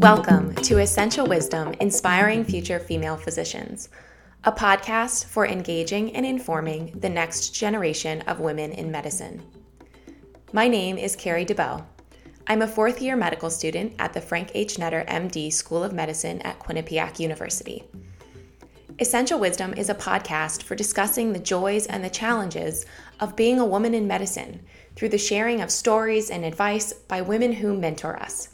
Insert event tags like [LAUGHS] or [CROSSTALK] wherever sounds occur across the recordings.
Welcome to Essential Wisdom Inspiring Future Female Physicians, a podcast for engaging and informing the next generation of women in medicine. My name is Carrie DeBell. I'm a fourth year medical student at the Frank H. Netter MD School of Medicine at Quinnipiac University. Essential Wisdom is a podcast for discussing the joys and the challenges of being a woman in medicine through the sharing of stories and advice by women who mentor us.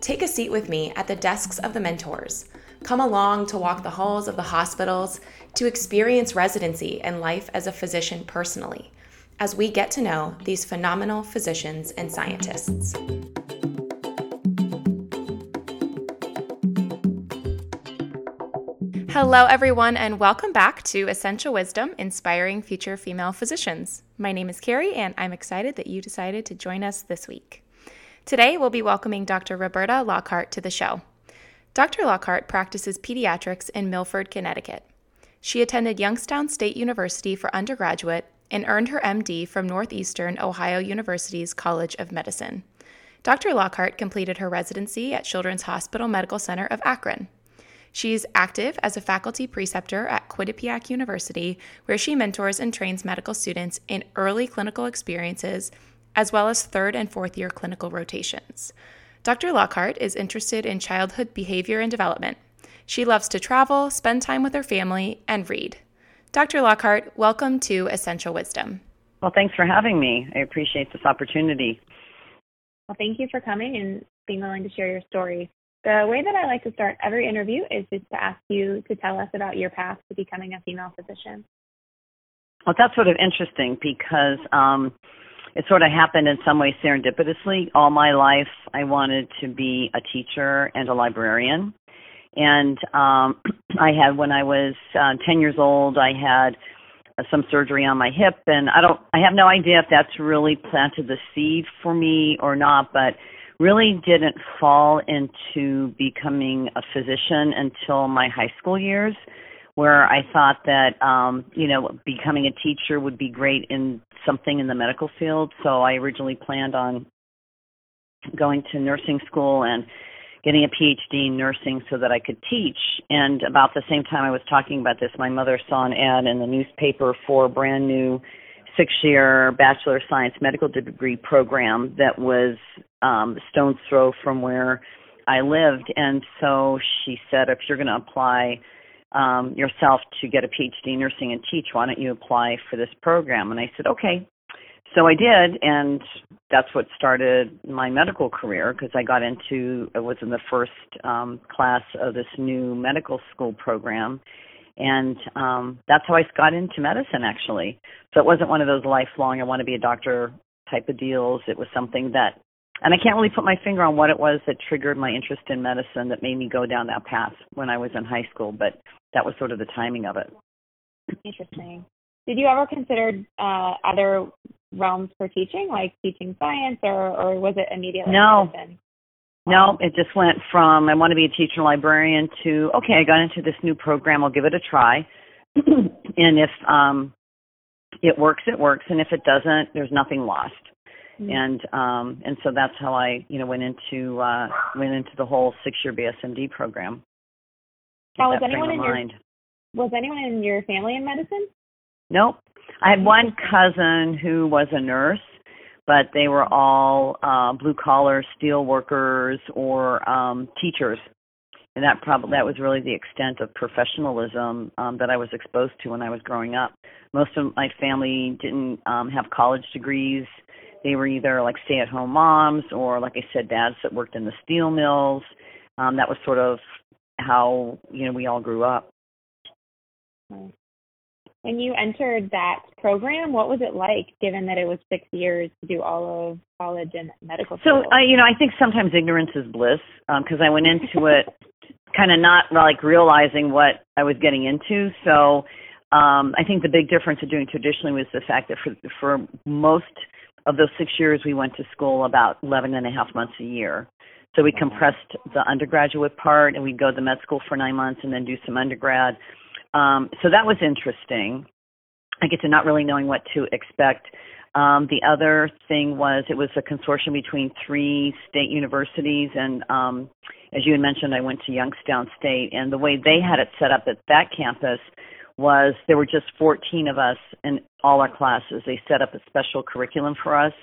Take a seat with me at the desks of the mentors. Come along to walk the halls of the hospitals, to experience residency and life as a physician personally, as we get to know these phenomenal physicians and scientists. Hello, everyone, and welcome back to Essential Wisdom Inspiring Future Female Physicians. My name is Carrie, and I'm excited that you decided to join us this week. Today, we'll be welcoming Dr. Roberta Lockhart to the show. Dr. Lockhart practices pediatrics in Milford, Connecticut. She attended Youngstown State University for undergraduate and earned her MD from Northeastern Ohio University's College of Medicine. Dr. Lockhart completed her residency at Children's Hospital Medical Center of Akron. She's active as a faculty preceptor at Quinnipiac University, where she mentors and trains medical students in early clinical experiences as well as third and fourth year clinical rotations. Dr. Lockhart is interested in childhood behavior and development. She loves to travel, spend time with her family, and read. Dr. Lockhart, welcome to Essential Wisdom. Well, thanks for having me. I appreciate this opportunity. Well, thank you for coming and being willing to share your story. The way that I like to start every interview is just to ask you to tell us about your path to becoming a female physician. Well, that's sort of interesting because um, it sort of happened in some way serendipitously. All my life, I wanted to be a teacher and a librarian. And um, [CLEARS THROAT] I had, when I was uh, 10 years old, I had uh, some surgery on my hip, and I don't, I have no idea if that's really planted the seed for me or not, but really didn't fall into becoming a physician until my high school years where I thought that um, you know becoming a teacher would be great in something in the medical field. So I originally planned on going to nursing school and getting a PhD in nursing so that I could teach. And about the same time I was talking about this, my mother saw an ad in the newspaper for brand new six year Bachelor of Science medical degree program that was um, a stone's throw from where I lived. And so she said, if you're going to apply um, yourself to get a PhD in nursing and teach. Why don't you apply for this program? And I said, okay. So I did, and that's what started my medical career because I got into, I was in the first um, class of this new medical school program. And um, that's how I got into medicine, actually. So it wasn't one of those lifelong, I want to be a doctor type of deals. It was something that and I can't really put my finger on what it was that triggered my interest in medicine that made me go down that path when I was in high school, but that was sort of the timing of it. Interesting. Did you ever consider uh, other realms for teaching, like teaching science, or, or was it immediately? No. No, it just went from I want to be a teacher and librarian to okay, I got into this new program, I'll give it a try. [CLEARS THROAT] and if um it works, it works, and if it doesn't, there's nothing lost. Mm-hmm. And um and so that's how I, you know, went into uh went into the whole six year BSMD program. Now, was anyone in your was anyone in your family in medicine? Nope. I had one cousin who was a nurse, but they were all uh, blue collar steel workers or um, teachers, and that probably that was really the extent of professionalism um, that I was exposed to when I was growing up. Most of my family didn't um, have college degrees. They were either like stay at home moms or, like I said, dads that worked in the steel mills. Um, that was sort of how you know we all grew up. When you entered that program, what was it like, given that it was six years to do all of college and medical school? So, uh, you know, I think sometimes ignorance is bliss because um, I went into it [LAUGHS] kind of not like realizing what I was getting into. So, um, I think the big difference of doing traditionally was the fact that for for most of those six years, we went to school about eleven and a half months a year. So we compressed the undergraduate part and we'd go to med school for nine months and then do some undergrad. Um, so that was interesting. I get to not really knowing what to expect. Um, the other thing was it was a consortium between three state universities, and um, as you had mentioned, I went to Youngstown State, and the way they had it set up at that campus was there were just 14 of us in all our classes. They set up a special curriculum for us,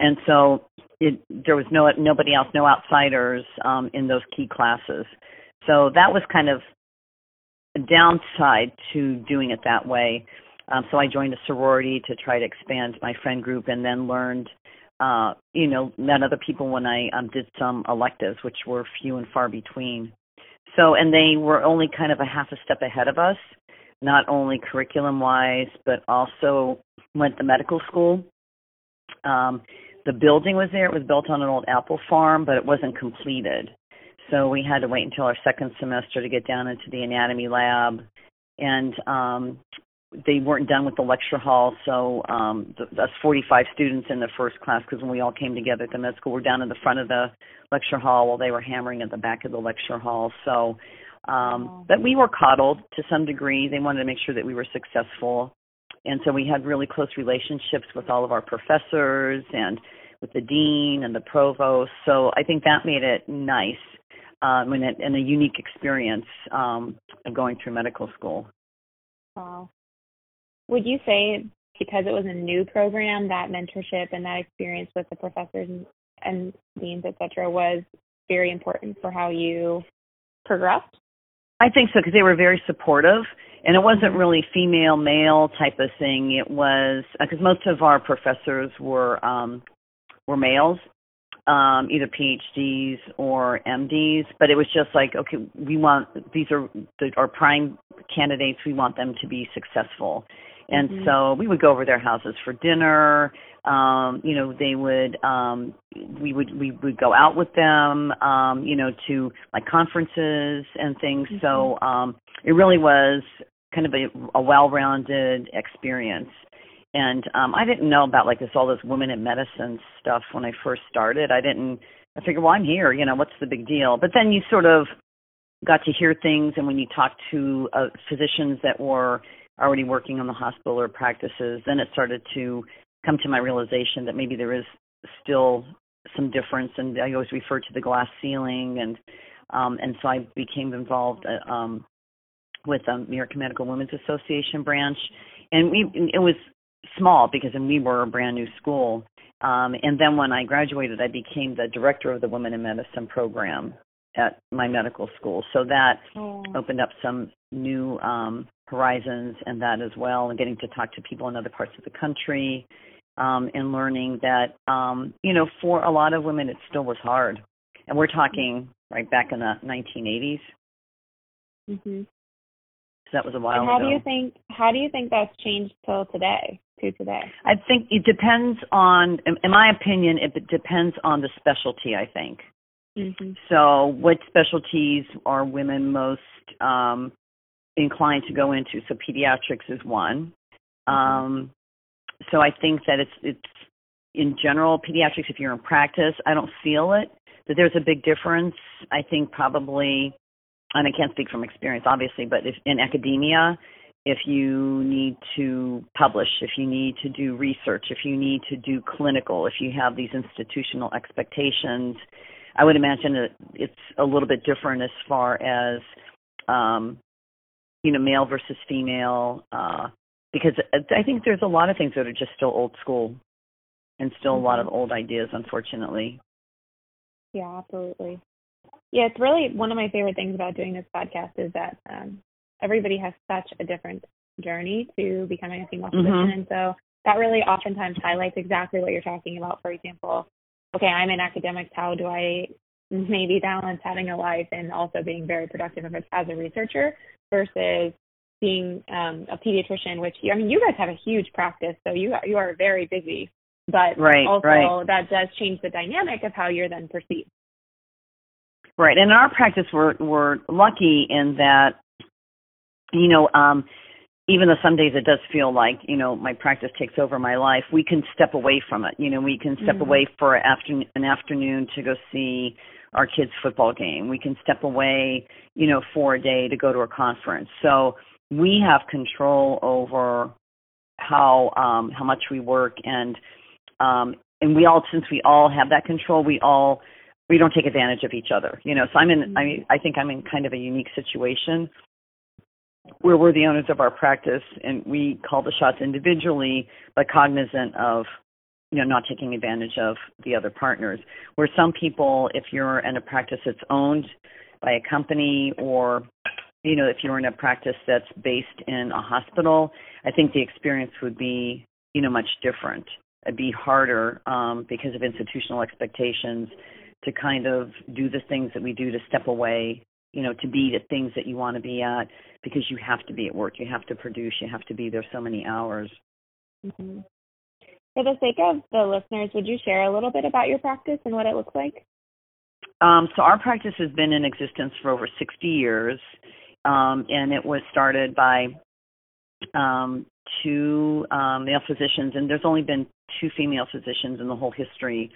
and so it, there was no nobody else, no outsiders um, in those key classes. So that was kind of downside to doing it that way. Um, so I joined a sorority to try to expand my friend group, and then learned, uh, you know, met other people when I um, did some electives, which were few and far between. So, and they were only kind of a half a step ahead of us, not only curriculum wise, but also went to medical school. Um, the building was there. It was built on an old apple farm, but it wasn't completed. So we had to wait until our second semester to get down into the anatomy lab. And um, they weren't done with the lecture hall, so um, the, us 45 students in the first class, because when we all came together at the med school, we were down in the front of the lecture hall while they were hammering at the back of the lecture hall. So, um, oh. but we were coddled to some degree. They wanted to make sure that we were successful, and so we had really close relationships with all of our professors and with the dean and the provost. So I think that made it nice um, and, a, and a unique experience um, of going through medical school. Wow. Would you say because it was a new program, that mentorship and that experience with the professors and, and deans, et cetera, was very important for how you progressed? I think so because they were very supportive, and it wasn't really female male type of thing. It was because uh, most of our professors were um, were males, um, either PhDs or MDs, but it was just like, okay, we want these are the, our prime candidates. We want them to be successful, and mm-hmm. so we would go over their houses for dinner. Um, you know, they would um, we would we would go out with them. Um, you know, to like conferences and things. Mm-hmm. So um, it really was kind of a, a well-rounded experience and um I didn't know about like this all this women in medicine stuff when I first started. I didn't I figured, well, I'm here, you know, what's the big deal? But then you sort of got to hear things and when you talked to uh, physicians that were already working on the hospital or practices, then it started to come to my realization that maybe there is still some difference and I always refer to the glass ceiling and um and so I became involved uh, um with the American Medical Women's Association branch and we it was small because and we were a brand new school. Um, and then when I graduated, I became the director of the Women in Medicine program at my medical school. So that oh. opened up some new um, horizons and that as well, and getting to talk to people in other parts of the country, um, and learning that um, you know for a lot of women it still was hard. And we're talking right back in the 1980s. Mm-hmm. So that was a while and how ago. do you think how do you think that's changed till today? To today? I think it depends on, in my opinion, it depends on the specialty. I think. Mm-hmm. So, what specialties are women most um, inclined to go into? So, pediatrics is one. Mm-hmm. Um, so, I think that it's it's in general pediatrics. If you're in practice, I don't feel it that there's a big difference. I think probably and I can't speak from experience, obviously, but if in academia, if you need to publish, if you need to do research, if you need to do clinical, if you have these institutional expectations, I would imagine that it's a little bit different as far as, um, you know, male versus female, uh, because I think there's a lot of things that are just still old school and still mm-hmm. a lot of old ideas, unfortunately. Yeah, absolutely. Yeah, it's really one of my favorite things about doing this podcast is that um, everybody has such a different journey to becoming a female physician, mm-hmm. and so that really oftentimes highlights exactly what you're talking about. For example, okay, I'm in academics. How do I maybe balance having a life and also being very productive as a researcher versus being um, a pediatrician? Which I mean, you guys have a huge practice, so you you are very busy, but right, also right. that does change the dynamic of how you're then perceived. Right. And in our practice, we're we're lucky in that, you know, um, even though some days it does feel like you know my practice takes over my life, we can step away from it. You know, we can step mm-hmm. away for afternoon, an afternoon to go see our kids' football game. We can step away, you know, for a day to go to a conference. So we have control over how um, how much we work, and um, and we all since we all have that control, we all we don't take advantage of each other. You know, so I'm in. Mm-hmm. I I think I'm in kind of a unique situation where we're the owners of our practice and we call the shots individually, but cognizant of you know not taking advantage of the other partners. Where some people if you're in a practice that's owned by a company or you know if you're in a practice that's based in a hospital i think the experience would be you know much different. It'd be harder um because of institutional expectations to kind of do the things that we do to step away you know to be the things that you want to be at because you have to be at work you have to produce you have to be there so many hours mm-hmm. For the sake of the listeners, would you share a little bit about your practice and what it looks like? Um, so our practice has been in existence for over 60 years, um, and it was started by um, two um, male physicians, and there's only been two female physicians in the whole history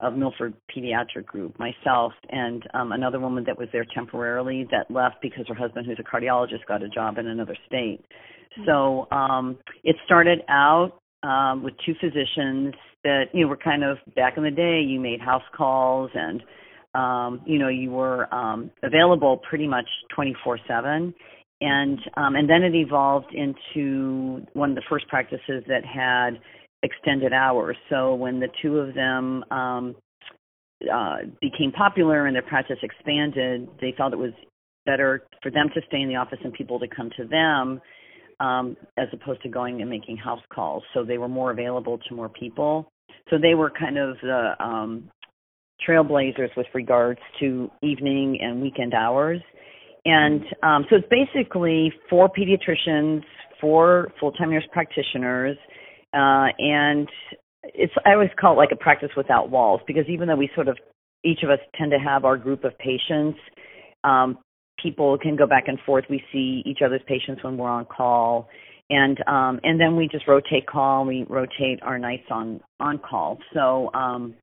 of Milford Pediatric Group, myself and um, another woman that was there temporarily that left because her husband, who's a cardiologist, got a job in another state. Mm-hmm. So um, it started out um, with two physicians that you know were kind of back in the day. You made house calls and um, you know you were um, available pretty much 24/7. And um, and then it evolved into one of the first practices that had extended hours. So when the two of them um, uh, became popular and their practice expanded, they felt it was better for them to stay in the office and people to come to them um, as opposed to going and making house calls. So they were more available to more people. So they were kind of the um, trailblazers with regards to evening and weekend hours. And um, so it's basically four pediatricians, four full-time nurse practitioners, uh, and it's I always call it like a practice without walls because even though we sort of each of us tend to have our group of patients, um, people can go back and forth. We see each other's patients when we're on call, and um, and then we just rotate call. We rotate our nights on on call. So um,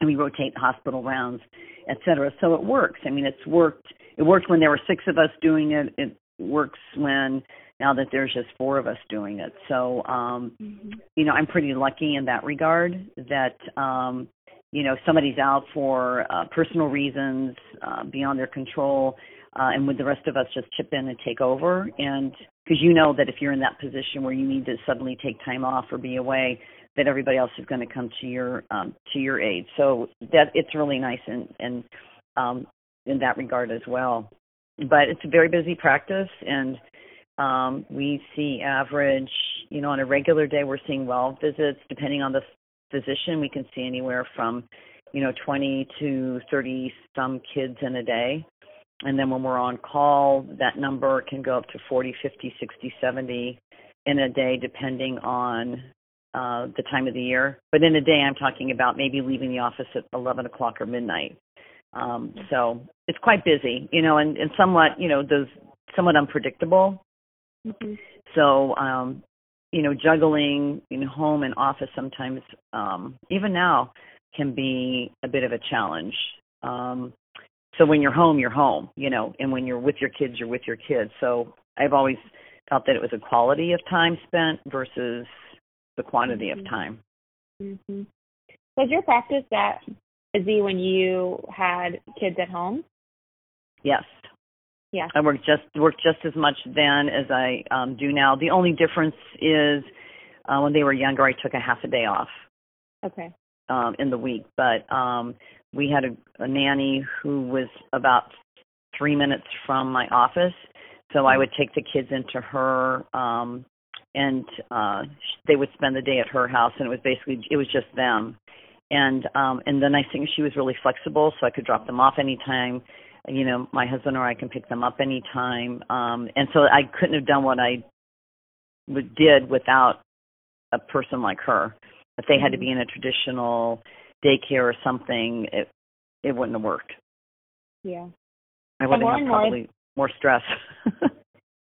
and we rotate hospital rounds, et cetera. So it works. I mean, it's worked. It worked when there were six of us doing it. It works when now that there's just four of us doing it. So um, mm-hmm. you know, I'm pretty lucky in that regard that um, you know somebody's out for uh, personal reasons uh, beyond their control uh, and would the rest of us just chip in and take over? And because you know that if you're in that position where you need to suddenly take time off or be away, that everybody else is going to come to your um, to your aid. So that it's really nice in in um, in that regard as well. But it's a very busy practice, and um, we see average, you know, on a regular day we're seeing well visits. Depending on the physician, we can see anywhere from, you know, 20 to 30 some kids in a day and then when we're on call, that number can go up to 40, 50, 60, 70 in a day, depending on uh, the time of the year. But in a day, I'm talking about maybe leaving the office at 11 o'clock or midnight. Um, so it's quite busy, you know, and, and somewhat, you know, those somewhat unpredictable. Mm-hmm. So, um, you know, juggling in home and office sometimes, um, even now, can be a bit of a challenge. Um, so when you're home you're home you know and when you're with your kids you're with your kids so i've always felt that it was a quality of time spent versus the quantity mm-hmm. of time mm-hmm. was your practice that busy when you had kids at home yes yeah i worked just worked just as much then as i um do now the only difference is uh, when they were younger i took a half a day off okay um in the week but um we had a, a nanny who was about three minutes from my office, so I would take the kids into her, um, and uh, they would spend the day at her house, and it was basically it was just them. And um, and the nice thing is she was really flexible, so I could drop them off anytime. You know, my husband or I can pick them up anytime. Um, and so I couldn't have done what I did without a person like her. If they had to be in a traditional daycare or something, it it wouldn't have worked. Yeah. I would have had probably more, more stress. [LAUGHS]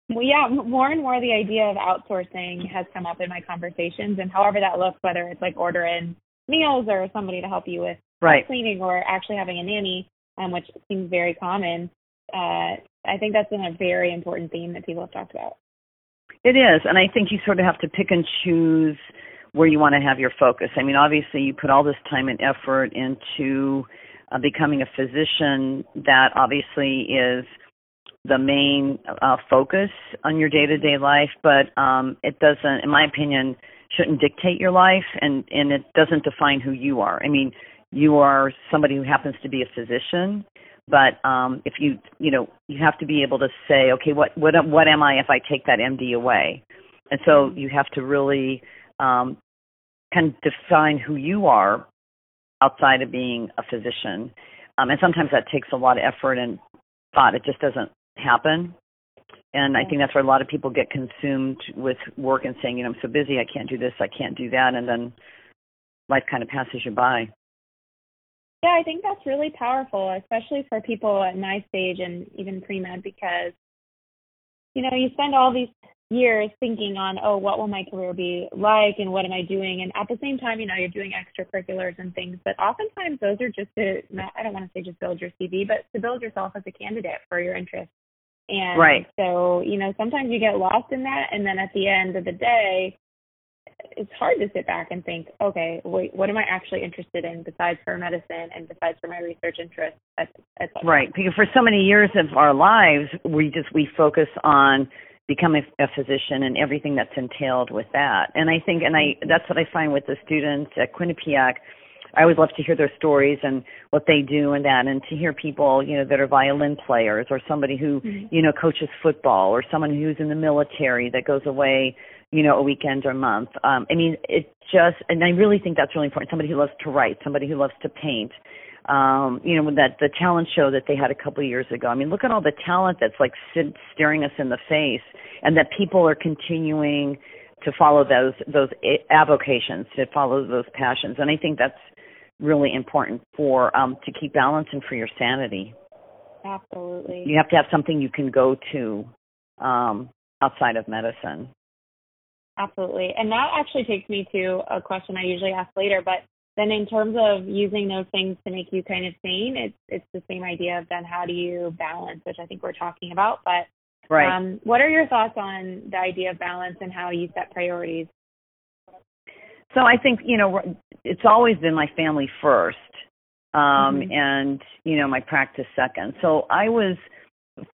well, yeah, more and more the idea of outsourcing has come up in my conversations, and however that looks, whether it's like ordering meals or somebody to help you with right. cleaning or actually having a nanny, um, which seems very common. Uh, I think that's been a very important theme that people have talked about. It is, and I think you sort of have to pick and choose where you want to have your focus. I mean, obviously, you put all this time and effort into uh, becoming a physician. That obviously is the main uh, focus on your day-to-day life, but um, it doesn't, in my opinion, shouldn't dictate your life, and and it doesn't define who you are. I mean, you are somebody who happens to be a physician, but um, if you you know you have to be able to say, okay, what what what am I if I take that MD away? And so mm-hmm. you have to really um, kind of define who you are outside of being a physician. Um, and sometimes that takes a lot of effort and thought. It just doesn't happen. And I think that's where a lot of people get consumed with work and saying, you know, I'm so busy, I can't do this, I can't do that, and then life kind of passes you by. Yeah, I think that's really powerful, especially for people at my stage and even pre med, because you know you spend all these years thinking on, oh, what will my career be like, and what am I doing, and at the same time, you know, you're doing extracurriculars and things, but oftentimes those are just to not, I don't want to say just build your CV, but to build yourself as a candidate for your interests. And right. so, you know, sometimes you get lost in that, and then at the end of the day, it's hard to sit back and think, okay, wait, what am I actually interested in besides for medicine and besides for my research interests? Right, because for so many years of our lives, we just we focus on becoming a physician and everything that's entailed with that. And I think, and I that's what I find with the students at Quinnipiac. I always love to hear their stories and what they do and that, and to hear people, you know, that are violin players or somebody who, mm-hmm. you know, coaches football or someone who's in the military that goes away you know, a weekend or a month. Um, I mean, it just, and I really think that's really important. Somebody who loves to write, somebody who loves to paint. Um, you know, that the talent show that they had a couple of years ago. I mean, look at all the talent that's like sit, staring us in the face, and that people are continuing to follow those those avocations, to follow those passions. And I think that's really important for um, to keep balance and for your sanity. Absolutely. You have to have something you can go to um, outside of medicine. Absolutely. And that actually takes me to a question I usually ask later, but then in terms of using those things to make you kind of sane, it's it's the same idea of then how do you balance, which I think we're talking about. But right. um, what are your thoughts on the idea of balance and how you set priorities? So I think you know it's always been my family first, um, mm-hmm. and you know my practice second. So I was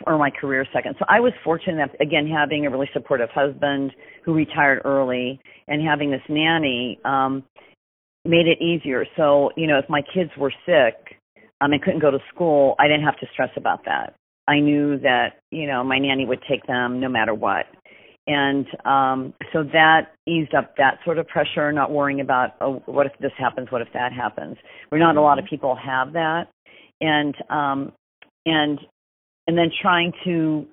or my career second. So I was fortunate that again having a really supportive husband who retired early and having this nanny um made it easier. So, you know, if my kids were sick um and couldn't go to school, I didn't have to stress about that. I knew that, you know, my nanny would take them no matter what. And um so that eased up that sort of pressure, not worrying about oh what if this happens, what if that happens. We're not a lot of people have that. And um and and then trying to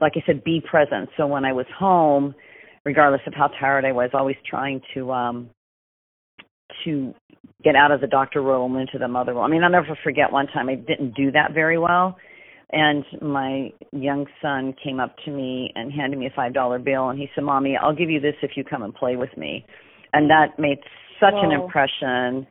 like I said, be present. So when I was home, regardless of how tired I was, always trying to um to get out of the doctor role into the mother role. I mean, I'll never forget one time I didn't do that very well. And my young son came up to me and handed me a five dollar bill and he said, Mommy, I'll give you this if you come and play with me. And that made such Whoa. an impression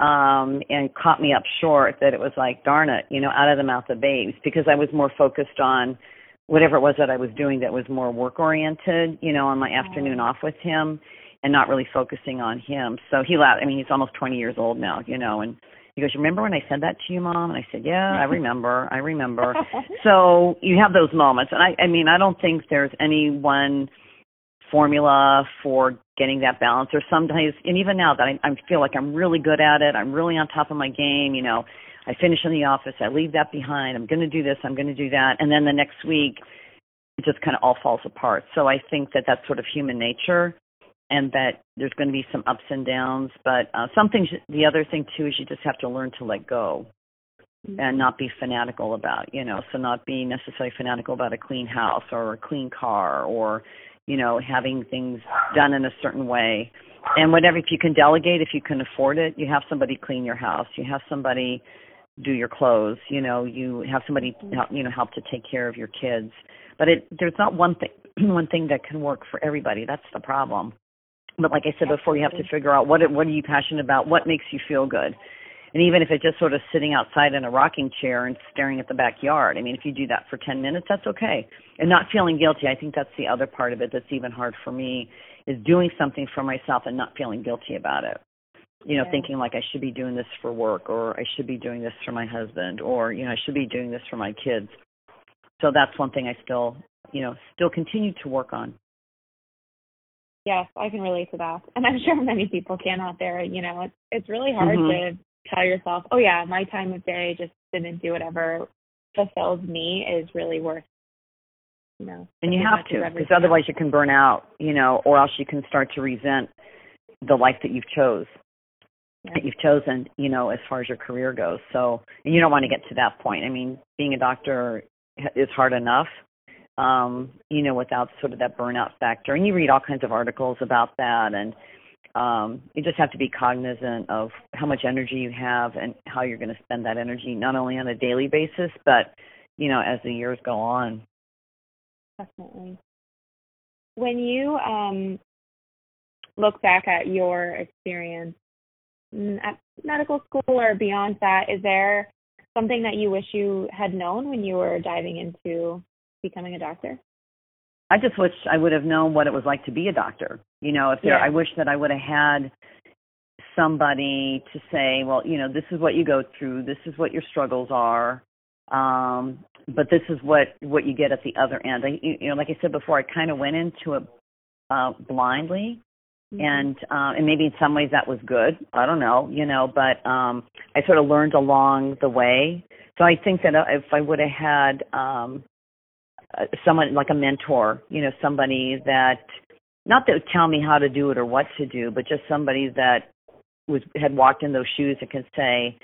um, and caught me up short that it was like, darn it, you know, out of the mouth of babes because I was more focused on whatever it was that I was doing that was more work oriented, you know, on my afternoon off with him and not really focusing on him. So he laughed. I mean, he's almost 20 years old now, you know, and he goes, "Remember when I said that to you, mom?" And I said, "Yeah, I [LAUGHS] remember. I remember." [LAUGHS] so you have those moments, and I, I mean, I don't think there's any one formula for getting that balance or sometimes and even now that I, I feel like I'm really good at it, I'm really on top of my game, you know, I finish in the office, I leave that behind, I'm going to do this, I'm going to do that, and then the next week it just kind of all falls apart. So I think that that's sort of human nature and that there's going to be some ups and downs, but uh some things the other thing too is you just have to learn to let go mm-hmm. and not be fanatical about, you know, so not being necessarily fanatical about a clean house or a clean car or you know, having things done in a certain way. And whatever, if you can delegate, if you can afford it, you have somebody clean your house. You have somebody do your clothes. You know, you have somebody help, you know help to take care of your kids. But it there's not one thing [CLEARS THROAT] one thing that can work for everybody. That's the problem. But like I said before, you have to figure out what what are you passionate about, what makes you feel good. And even if it's just sort of sitting outside in a rocking chair and staring at the backyard. I mean, if you do that for 10 minutes, that's okay. And not feeling guilty. I think that's the other part of it that's even hard for me is doing something for myself and not feeling guilty about it. You know, yeah. thinking like I should be doing this for work or I should be doing this for my husband or, you know, I should be doing this for my kids. So that's one thing I still, you know, still continue to work on. Yes, I can relate to that. And I'm sure many people can out there. You know, it's it's really hard mm-hmm. to tell yourself, oh yeah, my time of day just didn't do whatever fulfills me is really worth you know. And you have to, because otherwise you can burn out, you know, or else you can start to resent the life that you've chose. Yeah. That you've chosen, you know, as far as your career goes. So, and you don't want to get to that point. I mean, being a doctor is hard enough, um, you know, without sort of that burnout factor. And you read all kinds of articles about that, and um, you just have to be cognizant of how much energy you have and how you're going to spend that energy, not only on a daily basis, but you know, as the years go on. Definitely. When you um, look back at your experience at medical school or beyond that, is there something that you wish you had known when you were diving into becoming a doctor? I just wish I would have known what it was like to be a doctor. You know, if there, yeah. I wish that I would have had somebody to say, well, you know, this is what you go through, this is what your struggles are, um, but this is what what you get at the other end. I, you know, like I said before, I kind of went into it uh, blindly, mm-hmm. and uh, and maybe in some ways that was good. I don't know, you know, but um, I sort of learned along the way. So I think that if I would have had um, uh, someone like a mentor, you know, somebody that not that tell me how to do it or what to do, but just somebody that was had walked in those shoes and can say,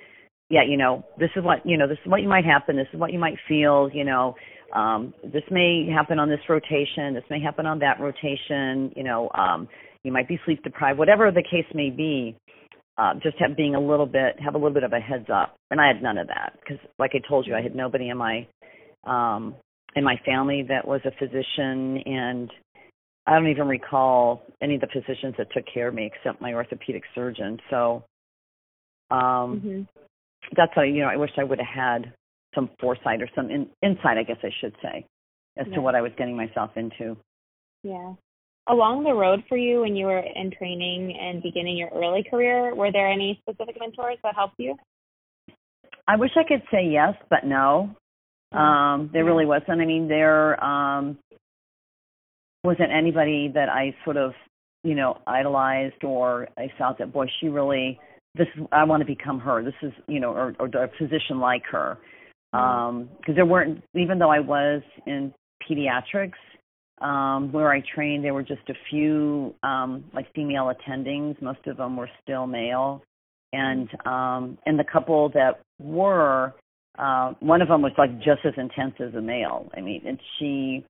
yeah, you know, this is what you know, this is what you might happen, this is what you might feel, you know, um, this may happen on this rotation, this may happen on that rotation, you know, um, you might be sleep deprived, whatever the case may be. Uh, just have being a little bit have a little bit of a heads up, and I had none of that because, like I told you, I had nobody in my um, in my family that was a physician, and I don't even recall any of the physicians that took care of me except my orthopedic surgeon. So, um, mm-hmm that's why you know I wish I would have had some foresight or some in, insight, I guess I should say, as yeah. to what I was getting myself into. Yeah. Along the road for you when you were in training and beginning your early career, were there any specific mentors that helped you? I wish I could say yes, but no. Mm-hmm. Um, there really wasn't. I mean, there um, wasn't anybody that I sort of, you know, idolized or I felt that boy, she really this is I want to become her. This is you know, or, or a physician like her. Because um, there weren't, even though I was in pediatrics, um, where I trained, there were just a few um, like female attendings. Most of them were still male, and um, and the couple that were, uh, one of them was like just as intense as a male. I mean, and she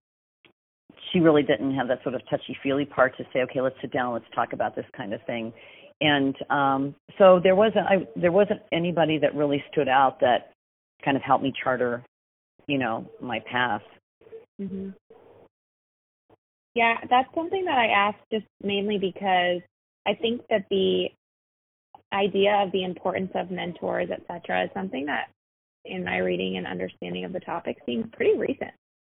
she really didn't have that sort of touchy feely part to say, okay, let's sit down, let's talk about this kind of thing and um, so there wasn't I, there wasn't anybody that really stood out that kind of helped me charter, you know, my path. Mhm. Yeah, that's something that I asked just mainly because I think that the idea of the importance of mentors, et cetera, is something that in my reading and understanding of the topic seems pretty recent.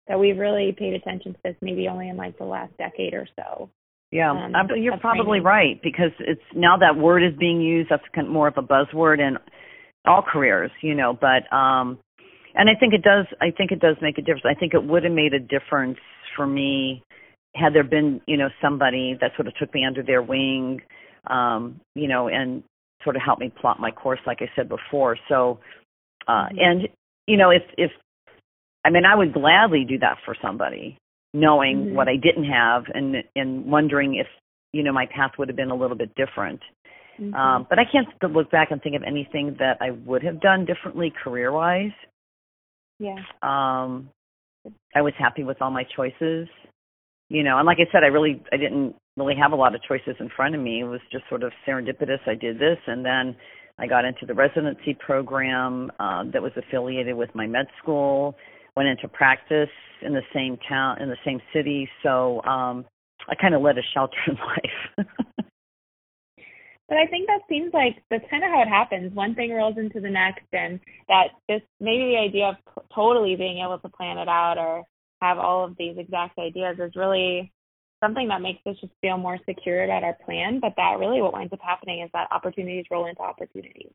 That we've really paid attention to this maybe only in like the last decade or so. Yeah, um, you're probably training. right because it's now that word is being used. That's kind of more of a buzzword in all careers, you know. But um, and I think it does. I think it does make a difference. I think it would have made a difference for me had there been, you know, somebody that sort of took me under their wing, um, you know, and sort of helped me plot my course, like I said before. So, uh, mm-hmm. and you know, if if I mean, I would gladly do that for somebody knowing mm-hmm. what I didn't have and and wondering if you know my path would have been a little bit different. Mm-hmm. Um, but I can't look back and think of anything that I would have done differently career wise. Yeah. Um, I was happy with all my choices. You know, and like I said, I really I didn't really have a lot of choices in front of me. It was just sort of serendipitous. I did this, and then I got into the residency program uh, that was affiliated with my med school went into practice in the same town in the same city so um i kind of led a sheltered [LAUGHS] life but I think that seems like that's kind of how it happens. One thing rolls into the next, and that this maybe the idea of totally being able to plan it out or have all of these exact ideas is really something that makes us just feel more secure about our plan. But that really what winds up happening is that opportunities roll into opportunities.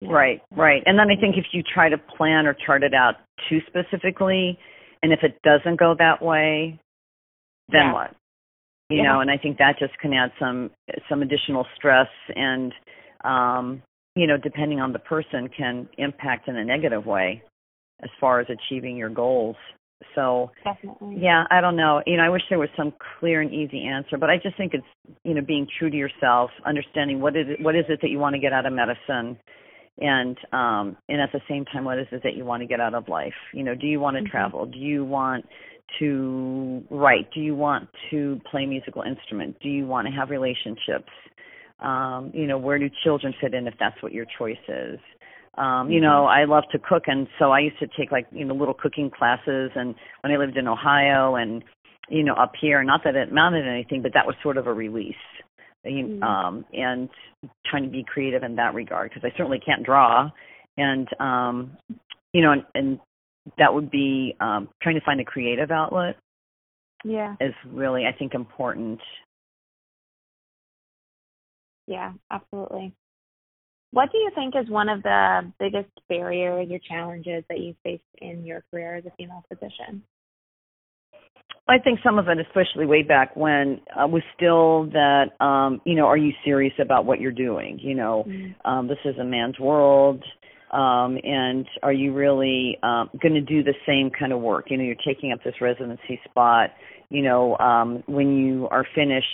Yeah. Right, right. And then I think if you try to plan or chart it out too specifically, and if it doesn't go that way, then yeah. what? You yeah. know, and I think that just can add some some additional stress and um, you know, depending on the person can impact in a negative way as far as achieving your goals. So Definitely. yeah, I don't know. You know, I wish there was some clear and easy answer, but I just think it's you know being true to yourself, understanding what is it, what is it that you want to get out of medicine, and um and at the same time what is it that you want to get out of life? You know do you want to mm-hmm. travel? Do you want to write? Do you want to play musical instrument do you want to have relationships? Um you know where do children fit in if that's what your choice is? Um mm-hmm. you know i love to cook and so i used to take like you know little cooking classes and when i lived in ohio and you know up here not that it amounted to anything but that was sort of a release mm-hmm. um, and trying to be creative in that regard because I certainly can't draw, and um, you know, and, and that would be um, trying to find a creative outlet. Yeah, is really I think important. Yeah, absolutely. What do you think is one of the biggest barriers or challenges that you faced in your career as a female physician? I think some of it, especially way back when, uh, was still that um, you know, are you serious about what you're doing? You know, mm-hmm. um, this is a man's world, um, and are you really um, going to do the same kind of work? You know, you're taking up this residency spot. You know, um, when you are finished,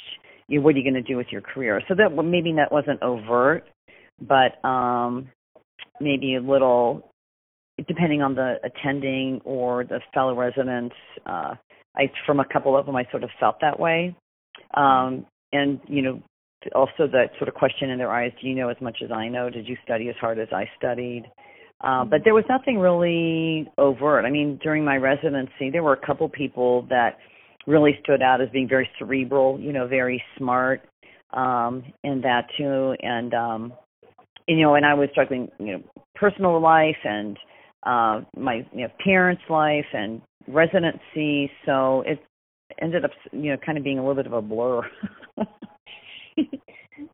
you what are you going to do with your career? So that maybe that wasn't overt, but um, maybe a little, depending on the attending or the fellow residents. Uh, I from a couple of them I sort of felt that way. Um, and you know, also that sort of question in their eyes, do you know as much as I know? Did you study as hard as I studied? Uh, but there was nothing really overt. I mean, during my residency, there were a couple people that really stood out as being very cerebral, you know, very smart, um, in that too. And um, you know, and I was struggling, you know, personal life and uh, my you know, parents' life and residency, so it ended up, you know, kind of being a little bit of a blur. [LAUGHS]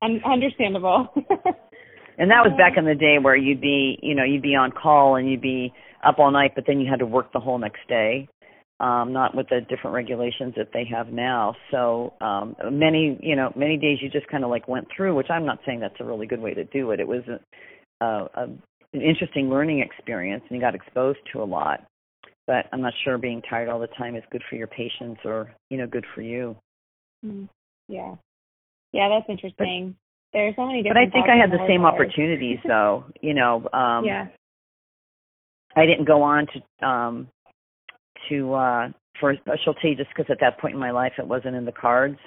Understandable. [LAUGHS] and that was back in the day where you'd be, you know, you'd be on call and you'd be up all night, but then you had to work the whole next day. Um, not with the different regulations that they have now. So um, many, you know, many days you just kind of like went through, which I'm not saying that's a really good way to do it. It was a, a, a an interesting learning experience, and you got exposed to a lot but I'm not sure being tired all the time is good for your patients or you know good for you. Mm, yeah, yeah, that's interesting. But, There's so many different. But I think I had the same opportunities, though. You know, um, yeah. I didn't go on to um to uh for a specialty just because at that point in my life it wasn't in the cards.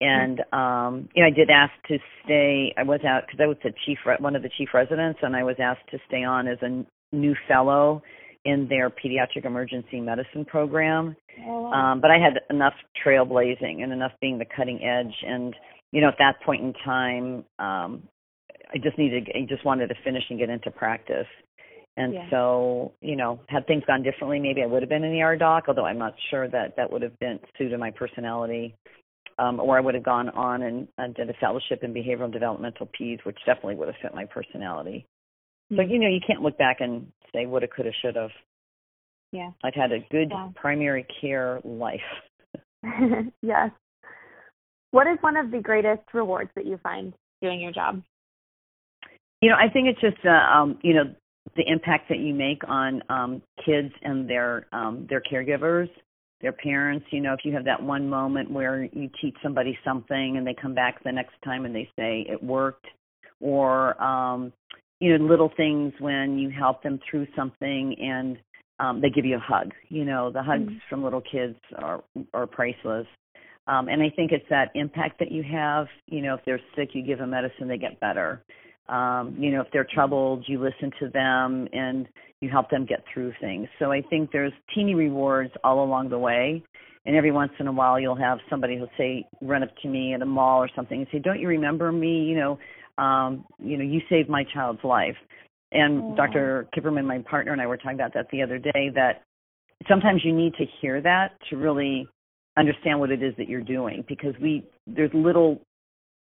And um you know, I did ask to stay. I was out because I was the chief, one of the chief residents, and I was asked to stay on as a new fellow in their pediatric emergency medicine program. Oh, wow. um, but I had enough trailblazing and enough being the cutting edge. And, you know, at that point in time, um, I just needed, I just wanted to finish and get into practice. And yeah. so, you know, had things gone differently, maybe I would have been an ER doc, although I'm not sure that that would have been suited my personality. Um, or I would have gone on and, and did a fellowship in behavioral and developmental peds, which definitely would have fit my personality. Mm-hmm. So, you know, you can't look back and say woulda, coulda, should have. Yeah. I've had a good yeah. primary care life. [LAUGHS] yes. What is one of the greatest rewards that you find doing your job? You know, I think it's just uh, um, you know, the impact that you make on um kids and their um their caregivers, their parents, you know, if you have that one moment where you teach somebody something and they come back the next time and they say it worked or um you know little things when you help them through something and um they give you a hug you know the hugs mm-hmm. from little kids are are priceless. Um and i think it's that impact that you have you know if they're sick you give them medicine they get better. Um you know if they're troubled you listen to them and you help them get through things. So i think there's teeny rewards all along the way. And every once in a while you'll have somebody who'll say run up to me at a mall or something and say don't you remember me? You know um, you know, you saved my child's life. And Oh. Dr. Kipperman, my partner, and I were talking about that the other day. That sometimes you need to hear that to really understand what it is that you're doing, because we there's little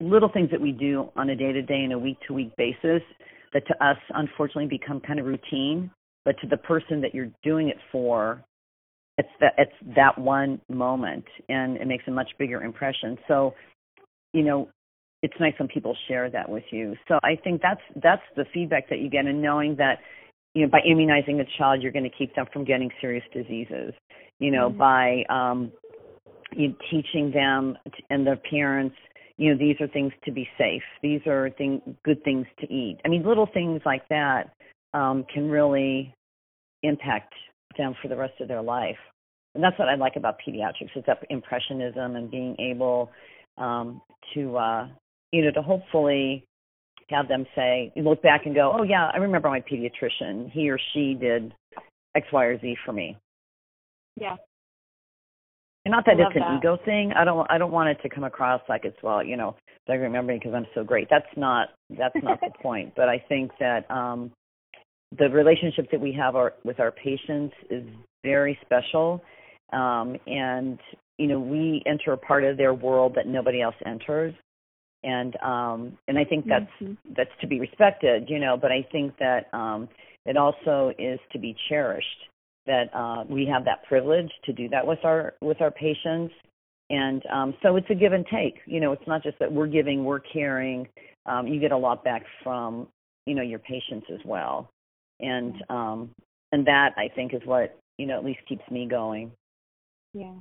little things that we do on a day to day and a week to week basis that to us unfortunately become kind of routine, but to the person that you're doing it for, it's that it's that one moment, and it makes a much bigger impression. So, you know, it's nice when people share that with you. So I think that's that's the feedback that you get, and knowing that you know by immunizing a child, you're going to keep them from getting serious diseases. You know, Mhm. by um, you teaching them and their parents, you know, these are things to be safe. These are thing good things to eat. I mean, little things like that um, can really impact them for the rest of their life. And that's what I like about pediatrics is that impressionism and being able um, to, uh, you know, to hopefully have them say, look back and go, oh yeah, I remember my pediatrician. He or she did X, Y, or Z for me. Yeah. And not that it's an that. ego thing. I don't. I don't want it to come across like it's well, you know, they remember me because I'm so great. That's not. That's not the [LAUGHS] point. But I think that um, the relationship that we have our, with our patients is very special, um, and you know, we enter a part of their world that nobody else enters, and um, and I think that's Mhm. that's to be respected, you know. But I think that um, it also is to be cherished that uh, we have that privilege to do that with our with our patients, and um, so it's a give and take. You know, it's not just that we're giving, we're caring. Um, you get a lot back from you know your patients as well, and um, and that I think is what you know at least keeps me going. Yeah.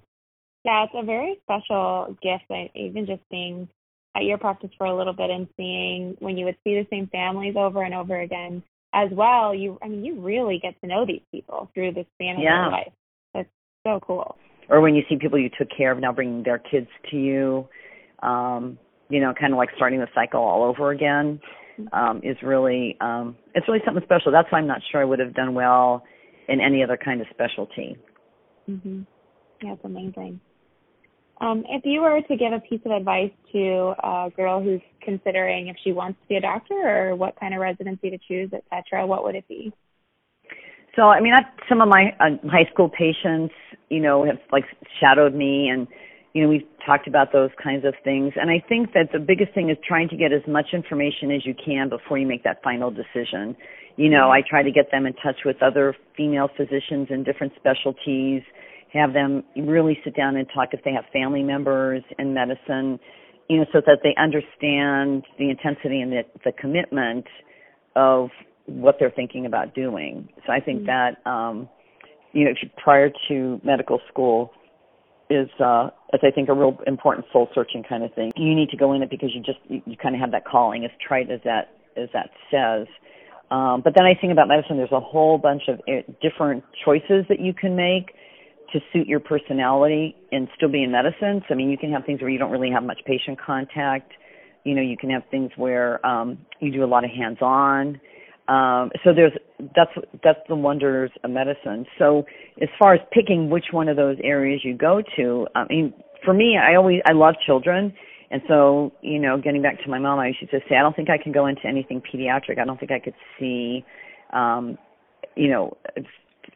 Yeah, it's a very special gift. I, even just being at your practice for a little bit and seeing when you would see the same families over and over again as well, you I mean you really get to know these people through this span of Yeah. life. That's so cool. Or when you see people you took care of now bringing their kids to you, um, you know, kind of like starting the cycle all over again, um, is really um, it's really something special. That's why I'm not sure I would have done well in any other kind of specialty. Mhm. Yeah, it's amazing. Um, if you were to give a piece of advice to a girl who's considering if she wants to be a doctor or what kind of residency to choose, et cetera, what would it be? So, I mean, I've, some of my uh, high school patients, you know, have like shadowed me, and you know, we've talked about those kinds of things. And I think that the biggest thing is trying to get as much information as you can before you make that final decision. You know, I try to get them in touch with other female physicians in different specialties, have them really sit down and talk if they have family members in medicine, you know, so that they understand the intensity and the, the commitment of what they're thinking about doing. So I think that um you know if you- prior to medical school is uh is I think a real important soul searching kind of thing. You need to go in it because you just you, you kind of have that calling as trite as that as that says. Um but then I think about medicine there's a whole bunch of uh, different choices that you can make to suit your personality and still be in medicine. So I mean you can have things where you don't really have much patient contact. You know, you can have things where um you do a lot of hands on um, so there's that's that's the wonders of medicine. So as far as picking which one of those areas you go to, I mean, for me, I always I love children, and so you know, getting back to my mom, I used to say I don't think I can go into anything pediatric. I don't think I could see, um, you know,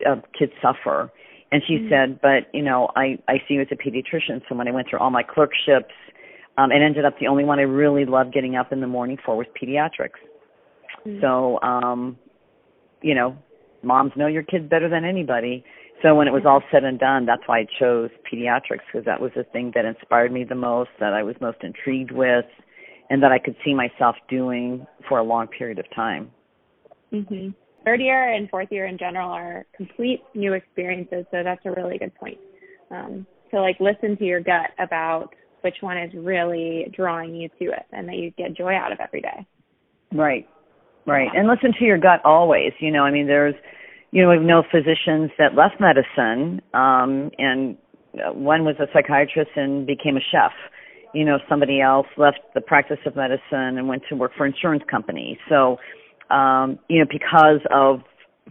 uh, kids suffer. And she Mhm. said, but you know, I I see you as a pediatrician. So when I went through all my clerkships, um, it ended up the only one I really loved getting up in the morning for was pediatrics. Mm. So, um, you know, moms know your kids better than anybody. So when it was all said and done, that's why I chose pediatrics because that was the thing that inspired me the most, that I was most intrigued with, and that I could see myself doing for a long period of time. hmm Third year and fourth year in general are complete new experiences, so that's a really good point. Um, to like listen to your gut about which one is really drawing you to it, and that you get joy out of every day. Right. Right. And listen to your gut always. You know, I mean, there's, you know, we know physicians that left medicine, um, and one was a psychiatrist and became a chef. You know, somebody else left the practice of medicine and went to work for insurance companies. So, um, you know, because of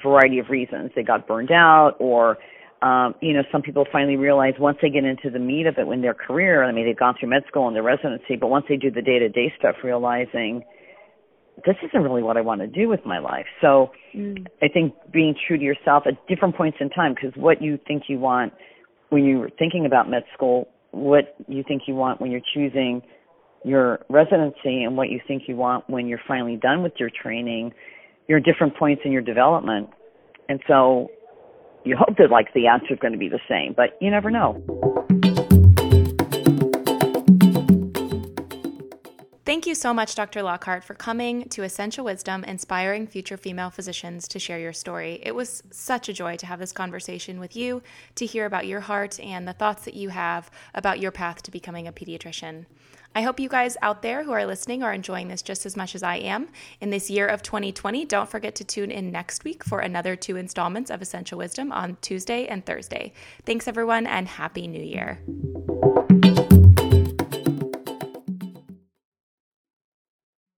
variety of reasons, they got burned out or, um, you know, some people finally realize once they get into the meat of it in their career, I mean, they've gone through med school and their residency, but once they do the day to day stuff, realizing this isn't really what I want to do with my life. So mm. I think being true to yourself at different points in time, because what you think you want when you're thinking about med school, what you think you want when you're choosing your residency, and what you think you want when you're finally done with your training, you're at different points in your development. And so you hope that like the answer is going to be the same, but you never know. Thank you so much, Dr. Lockhart, for coming to Essential Wisdom, inspiring future female physicians to share your story. It was such a joy to have this conversation with you, to hear about your heart and the thoughts that you have about your path to becoming a pediatrician. I hope you guys out there who are listening are enjoying this just as much as I am. In this year of 2020, don't forget to tune in next week for another two installments of Essential Wisdom on Tuesday and Thursday. Thanks, everyone, and Happy New Year.